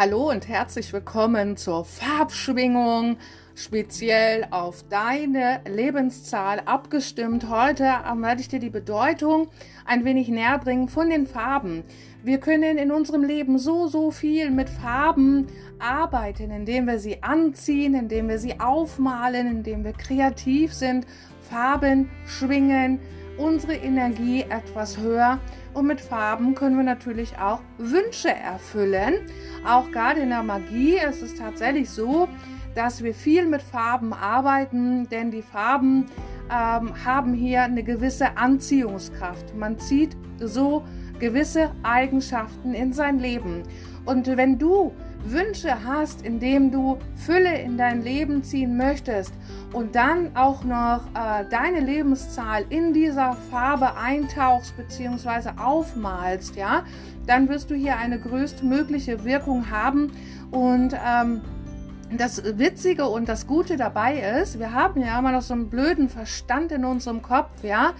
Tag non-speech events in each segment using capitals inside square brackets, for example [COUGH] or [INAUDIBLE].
Hallo und herzlich willkommen zur Farbschwingung, speziell auf deine Lebenszahl abgestimmt. Heute werde ich dir die Bedeutung ein wenig näher bringen von den Farben. Wir können in unserem Leben so, so viel mit Farben arbeiten, indem wir sie anziehen, indem wir sie aufmalen, indem wir kreativ sind, Farben schwingen, unsere Energie etwas höher und mit Farben können wir natürlich auch Wünsche erfüllen. Auch gerade in der Magie ist es tatsächlich so, dass wir viel mit Farben arbeiten, denn die Farben ähm, haben hier eine gewisse Anziehungskraft. Man zieht so gewisse Eigenschaften in sein Leben. Und wenn du Wünsche hast, indem du Fülle in dein Leben ziehen möchtest und dann auch noch äh, deine Lebenszahl in dieser Farbe eintauchst bzw. aufmalst, ja, dann wirst du hier eine größtmögliche Wirkung haben und ähm, das Witzige und das Gute dabei ist, wir haben ja immer noch so einen blöden Verstand in unserem Kopf, ja,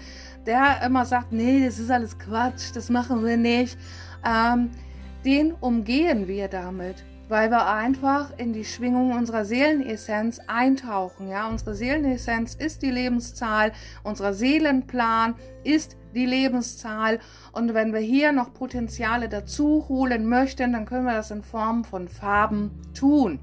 der immer sagt, nee, das ist alles Quatsch, das machen wir nicht. Ähm, den umgehen wir damit weil wir einfach in die Schwingung unserer Seelenessenz eintauchen. Ja, unsere Seelenessenz ist die Lebenszahl, unser Seelenplan ist die Lebenszahl. Und wenn wir hier noch Potenziale dazu holen möchten, dann können wir das in Form von Farben tun.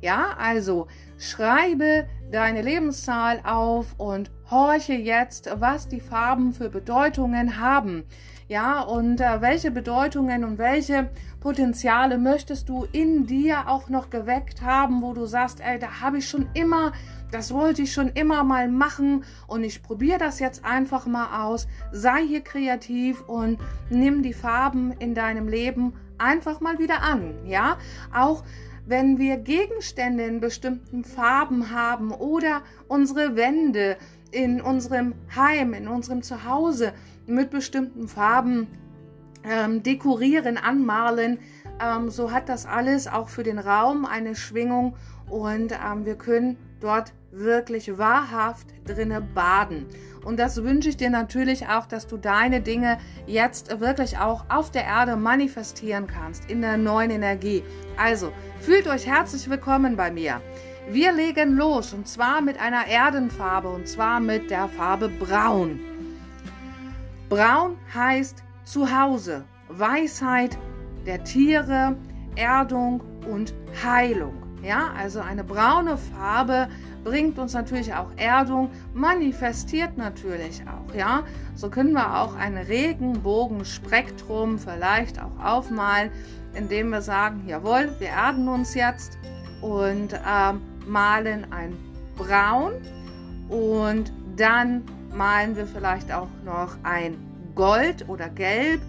Ja, also schreibe deine Lebenszahl auf und horche jetzt, was die Farben für Bedeutungen haben. Ja, und äh, welche Bedeutungen und welche Potenziale möchtest du in dir auch noch geweckt haben, wo du sagst, ey, da habe ich schon immer, das wollte ich schon immer mal machen und ich probiere das jetzt einfach mal aus. Sei hier kreativ und nimm die Farben in deinem Leben einfach mal wieder an. Ja, auch wenn wir Gegenstände in bestimmten Farben haben oder unsere Wände in unserem Heim, in unserem Zuhause mit bestimmten Farben ähm, dekorieren, anmalen. Ähm, so hat das alles auch für den Raum eine Schwingung und ähm, wir können dort wirklich wahrhaft drinne baden. Und das wünsche ich dir natürlich auch, dass du deine Dinge jetzt wirklich auch auf der Erde manifestieren kannst, in der neuen Energie. Also, fühlt euch herzlich willkommen bei mir. Wir legen los und zwar mit einer Erdenfarbe und zwar mit der Farbe Braun. Braun heißt Zuhause, Weisheit der Tiere, Erdung und Heilung. Ja, also eine braune Farbe bringt uns natürlich auch Erdung, manifestiert natürlich auch, ja. So können wir auch ein Regenbogenspektrum vielleicht auch aufmalen, indem wir sagen, jawohl, wir erden uns jetzt und ähm, malen ein Braun und dann malen wir vielleicht auch noch ein Gold oder Gelb,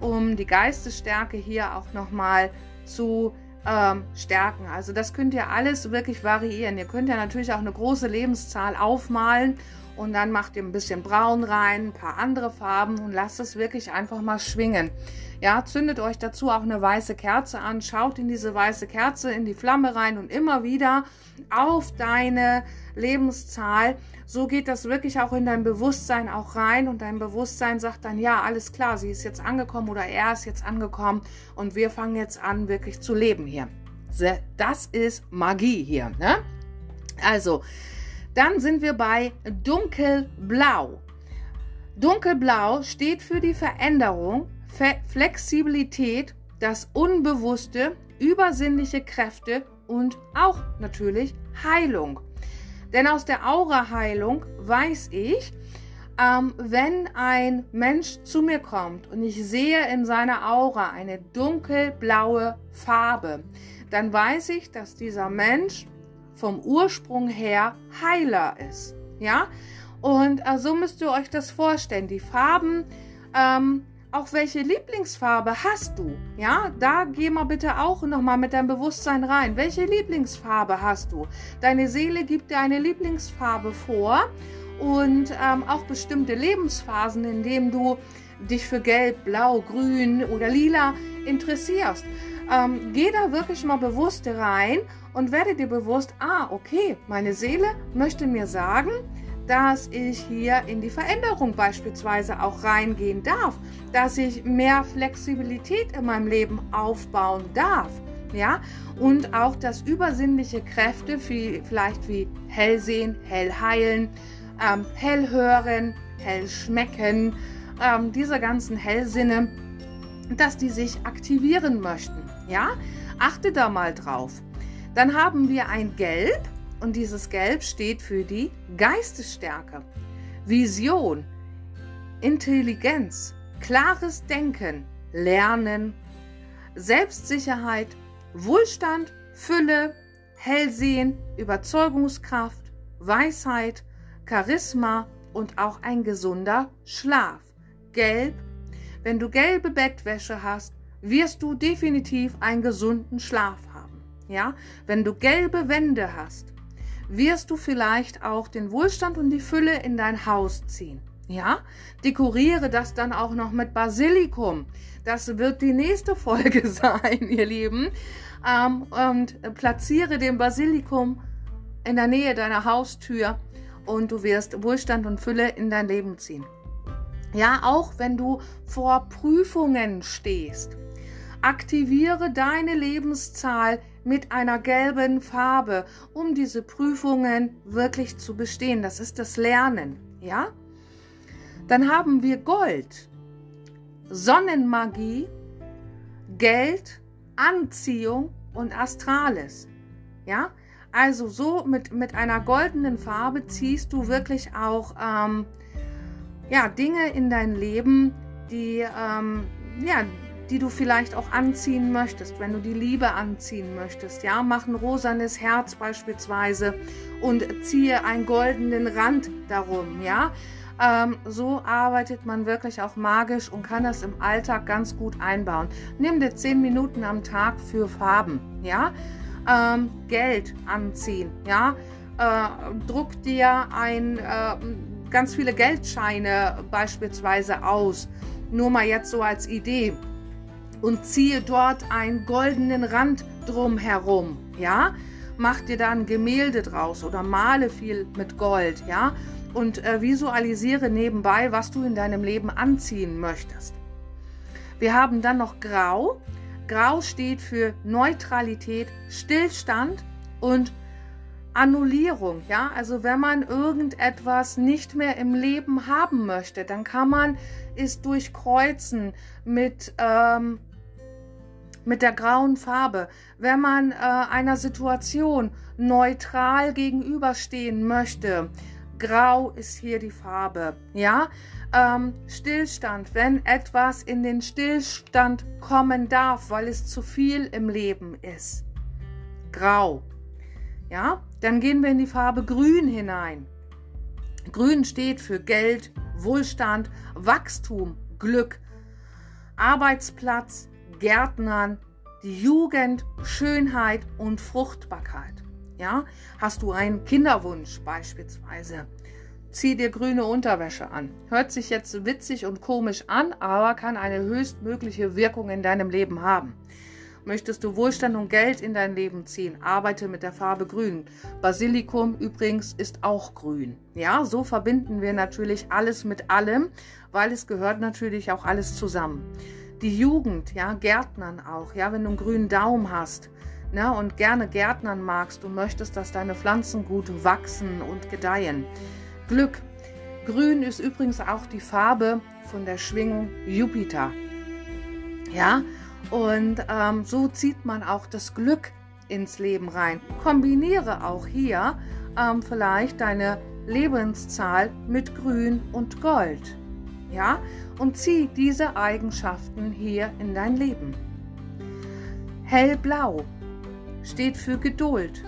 um die Geistesstärke hier auch nochmal zu ähm, stärken. Also das könnt ihr alles wirklich variieren. Ihr könnt ja natürlich auch eine große Lebenszahl aufmalen und dann macht ihr ein bisschen Braun rein, ein paar andere Farben und lasst es wirklich einfach mal schwingen. Ja, zündet euch dazu auch eine weiße Kerze an, schaut in diese weiße Kerze, in die Flamme rein und immer wieder auf deine Lebenszahl. So geht das wirklich auch in dein Bewusstsein auch rein und dein Bewusstsein sagt dann, ja, alles klar, sie ist jetzt angekommen oder er ist jetzt angekommen und wir fangen jetzt an, wirklich zu leben hier. Das ist Magie hier. Ne? Also, dann sind wir bei Dunkelblau. Dunkelblau steht für die Veränderung, Fe Flexibilität, das Unbewusste, übersinnliche Kräfte und auch natürlich Heilung. Denn aus der Aura-Heilung weiß ich, ähm, wenn ein Mensch zu mir kommt und ich sehe in seiner Aura eine dunkelblaue Farbe, dann weiß ich, dass dieser Mensch vom Ursprung her Heiler ist. Ja? Und äh, so müsst ihr euch das vorstellen. Die Farben, ähm, auch welche Lieblingsfarbe hast du? Ja, da geh mal bitte auch nochmal mit deinem Bewusstsein rein. Welche Lieblingsfarbe hast du? Deine Seele gibt dir eine Lieblingsfarbe vor und ähm, auch bestimmte Lebensphasen, in denen du dich für Gelb, Blau, Grün oder Lila interessierst. Ähm, geh da wirklich mal bewusst rein und werde dir bewusst, ah, okay, meine Seele möchte mir sagen, dass ich hier in die Veränderung beispielsweise auch reingehen darf, dass ich mehr Flexibilität in meinem Leben aufbauen darf. ja, und auch das übersinnliche Kräfte, wie, vielleicht wie Hellsehen, Hellheilen, ähm, Hellhören, Hellschmecken, ähm, diese ganzen Hellsinne, dass die sich aktivieren möchten, ja, achte da mal drauf. Dann haben wir ein Gelb und dieses Gelb steht für die Geistesstärke, Vision, Intelligenz, klares Denken, Lernen, Selbstsicherheit, Wohlstand, Fülle, Hellsehen, Überzeugungskraft, Weisheit, Charisma und auch ein gesunder Schlaf. Gelb. Wenn du gelbe Bettwäsche hast, wirst du definitiv einen gesunden Schlaf haben. Ja, wenn du gelbe Wände hast, wirst du vielleicht auch den Wohlstand und die Fülle in dein Haus ziehen. Ja, dekoriere das dann auch noch mit Basilikum. Das wird die nächste [LAUGHS] Folge sein, ihr Lieben. Ähm, und platziere den Basilikum in der Nähe deiner Haustür und du wirst Wohlstand und Fülle in dein Leben ziehen. Ja, auch wenn du vor Prüfungen stehst. Aktiviere deine Lebenszahl mit einer gelben Farbe, um diese Prüfungen wirklich zu bestehen. Das ist das Lernen, ja? Dann haben wir Gold, Sonnenmagie, Geld, Anziehung und Astrales. Ja, also so mit, mit einer goldenen Farbe ziehst du wirklich auch ähm, ja, Dinge in dein Leben, die, ähm, ja, die du vielleicht auch anziehen möchtest, wenn du die Liebe anziehen möchtest. Ja, mach ein rosanes Herz beispielsweise und ziehe einen goldenen Rand darum. Ja, ähm, so arbeitet man wirklich auch magisch und kann das im Alltag ganz gut einbauen. Nimm dir 10 Minuten am Tag für Farben, ja. Ähm, Geld anziehen, ja. Äh, druck dir ein, äh, ganz viele Geldscheine beispielsweise aus. Nur mal jetzt so als Idee. Und ziehe dort einen goldenen Rand drum herum, ja. Mach dir da ein Gemälde draus oder male viel mit Gold, ja und äh, visualisiere nebenbei, was du in deinem Leben anziehen möchtest. Wir haben dann noch Grau. Grau steht für Neutralität, Stillstand und Annullierung. Ja, also wenn man irgendetwas nicht mehr im Leben haben möchte, dann kann man es durchkreuzen mit ähm, mit der grauen Farbe. Wenn man äh, einer Situation neutral gegenüberstehen möchte, Grau ist hier die Farbe. Ja, ähm, Stillstand, wenn etwas in den Stillstand kommen darf, weil es zu viel im Leben ist. Grau. Ja, dann gehen wir in die Farbe Grün hinein. Grün steht für Geld, Wohlstand, Wachstum, Glück, Arbeitsplatz, Gärtnern, die Jugend, Schönheit und Fruchtbarkeit. Ja, hast du einen Kinderwunsch beispielsweise? Zieh dir grüne Unterwäsche an. Hört sich jetzt witzig und komisch an, aber kann eine höchstmögliche Wirkung in deinem Leben haben. Möchtest du Wohlstand und Geld in dein Leben ziehen? Arbeite mit der Farbe Grün. Basilikum übrigens ist auch grün. Ja, so verbinden wir natürlich alles mit allem, weil es gehört natürlich auch alles zusammen. Die Jugend, ja, Gärtnern auch, ja, wenn du einen grünen Daumen hast, ne, und gerne Gärtnern magst, du möchtest, dass deine Pflanzen gut wachsen und gedeihen. Glück. Grün ist übrigens auch die Farbe von der Schwingung Jupiter. Ja, und ähm, so zieht man auch das Glück ins Leben rein. Kombiniere auch hier ähm, vielleicht deine Lebenszahl mit Grün und Gold. Ja, und zieh diese Eigenschaften hier in dein Leben. Hellblau steht für Geduld,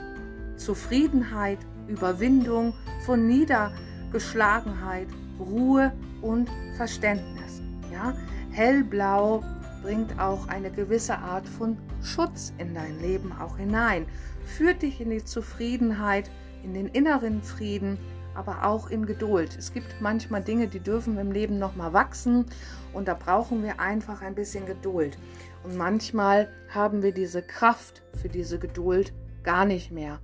Zufriedenheit, Überwindung von Niedergeschlagenheit, Ruhe und Verständnis. Ja? Hellblau bringt auch eine gewisse Art von Schutz in dein Leben auch hinein, führt dich in die Zufriedenheit, in den inneren Frieden, aber auch in Geduld. Es gibt manchmal Dinge, die dürfen im Leben noch mal wachsen und da brauchen wir einfach ein bisschen Geduld. Und manchmal haben wir diese Kraft für diese Geduld gar nicht mehr.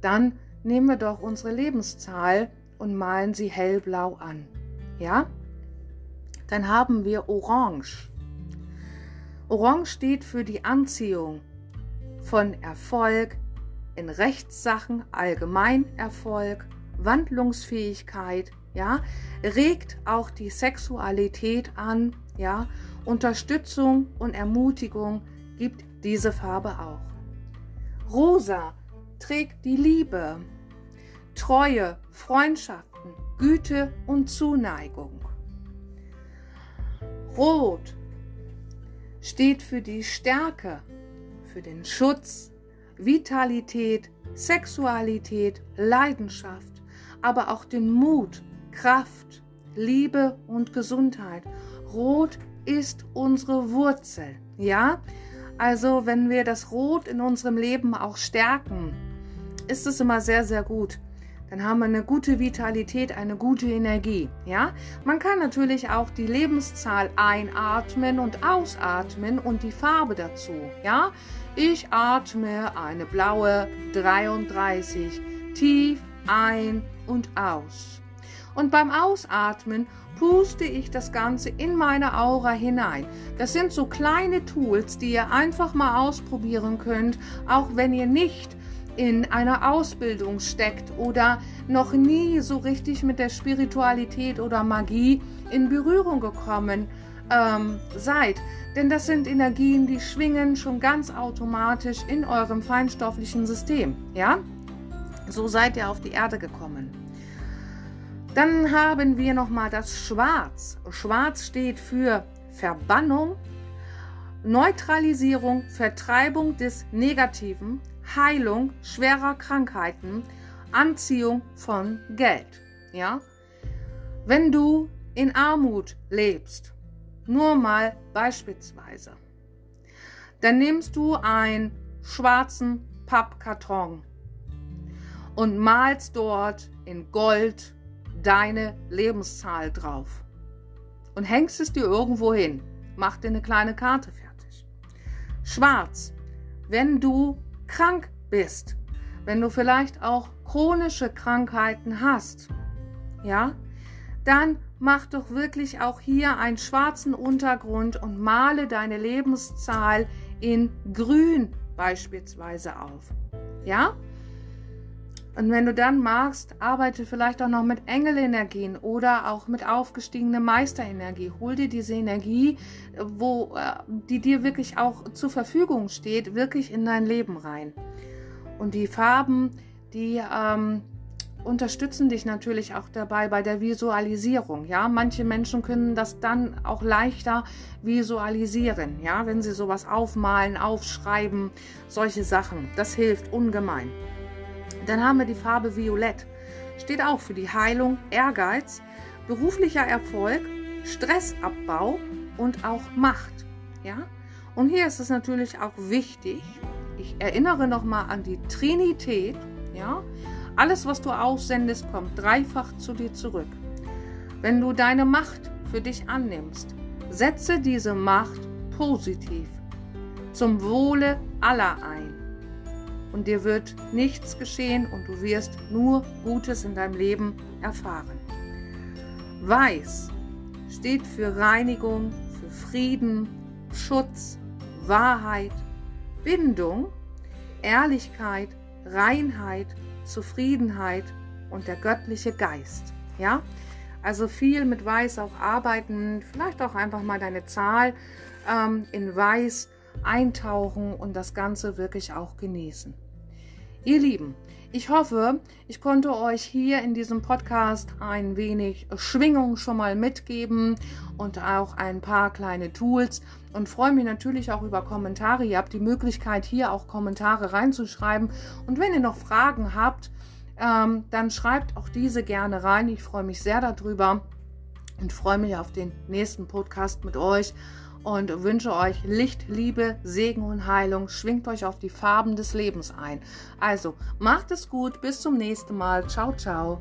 Dann nehmen wir doch unsere Lebenszahl und malen sie hellblau an. Ja? Dann haben wir Orange. Orange steht für die Anziehung, von Erfolg in Rechtssachen, Allgemeinerfolg, Wandlungsfähigkeit, ja, regt auch die Sexualität an, ja, Unterstützung und Ermutigung gibt diese Farbe auch. Rosa trägt die Liebe, Treue, Freundschaften, Güte und Zuneigung. Rot steht für die Stärke, für den Schutz, Vitalität, Sexualität, Leidenschaft, aber auch den Mut, Kraft, Liebe und Gesundheit. Rot ist unsere Wurzel, ja? Also, wenn wir das Rot in unserem Leben auch stärken, ist es immer sehr, sehr gut. Dann haben wir eine gute Vitalität, eine gute Energie. Ja, man kann natürlich auch die Lebenszahl einatmen und ausatmen und die Farbe dazu. Ja, ich atme eine blaue 33 tief ein und aus. Und beim Ausatmen puste ich das Ganze in meine Aura hinein. Das sind so kleine Tools, die ihr einfach mal ausprobieren könnt, auch wenn ihr nicht in einer Ausbildung steckt oder noch nie so richtig mit der Spiritualität oder Magie in Berührung gekommen ähm, seid. Denn das sind Energien, die schwingen schon ganz automatisch in eurem feinstofflichen System. Ja? So seid ihr auf die Erde gekommen. Dann haben wir nochmal das Schwarz. Schwarz steht für Verbannung, Neutralisierung, Vertreibung des Negativen, Heilung schwerer Krankheiten, Anziehung von Geld. Ja? Wenn du in Armut lebst, nur mal beispielsweise, dann nimmst du einen schwarzen Pappkarton und malst dort in Gold deine Lebenszahl drauf und hängst es dir irgendwo hin. Mach dir eine kleine Karte fertig. Schwarz, wenn du krank bist, wenn du vielleicht auch chronische Krankheiten hast, ja, dann mach doch wirklich auch hier einen schwarzen Untergrund und male deine Lebenszahl in grün beispielsweise auf. Ja? Und wenn du dann magst, arbeite vielleicht auch noch mit Engelenergien oder auch mit aufgestiegener Meisterenergie. Hol dir diese Energie, wo äh, die dir wirklich auch zur Verfügung steht, wirklich in dein Leben rein. Und die Farben, die ähm, unterstützen dich natürlich auch dabei bei der Visualisierung. Ja, manche Menschen können das dann auch leichter visualisieren. Ja, wenn sie sowas aufmalen, aufschreiben, solche Sachen. Das hilft ungemein. Dann haben wir die Farbe Violett. Steht auch für die Heilung, Ehrgeiz, beruflicher Erfolg, Stressabbau und auch Macht. Ja? Und hier ist es natürlich auch wichtig, ich erinnere nochmal an die Trinität. Ja? Alles, was du aussendest, kommt dreifach zu dir zurück. Wenn du deine Macht für dich annimmst, setze diese Macht positiv zum Wohle aller ein und dir wird nichts geschehen und du wirst nur Gutes in deinem Leben erfahren. Weiß steht für Reinigung, für Frieden, Schutz, Wahrheit, Bindung, Ehrlichkeit, Reinheit, Zufriedenheit und der göttliche Geist. Ja, also viel mit Weiß auch arbeiten, vielleicht auch einfach mal deine Zahl ähm, in Weiß eintauchen und das Ganze wirklich auch genießen. Ihr Lieben, ich hoffe, ich konnte euch hier in diesem Podcast ein wenig Schwingung schon mal mitgeben und auch ein paar kleine Tools und freue mich natürlich auch über Kommentare. Ihr habt die Möglichkeit, hier auch Kommentare reinzuschreiben. Und wenn ihr noch Fragen habt, ähm, dann schreibt auch diese gerne rein. Ich freue mich sehr darüber und freue mich auf den nächsten Podcast mit euch und wünsche euch Licht, Liebe, Segen und Heilung. Schwingt euch auf die Farben des Lebens ein. Also, macht es gut, bis zum nächsten Mal. Ciao, ciao.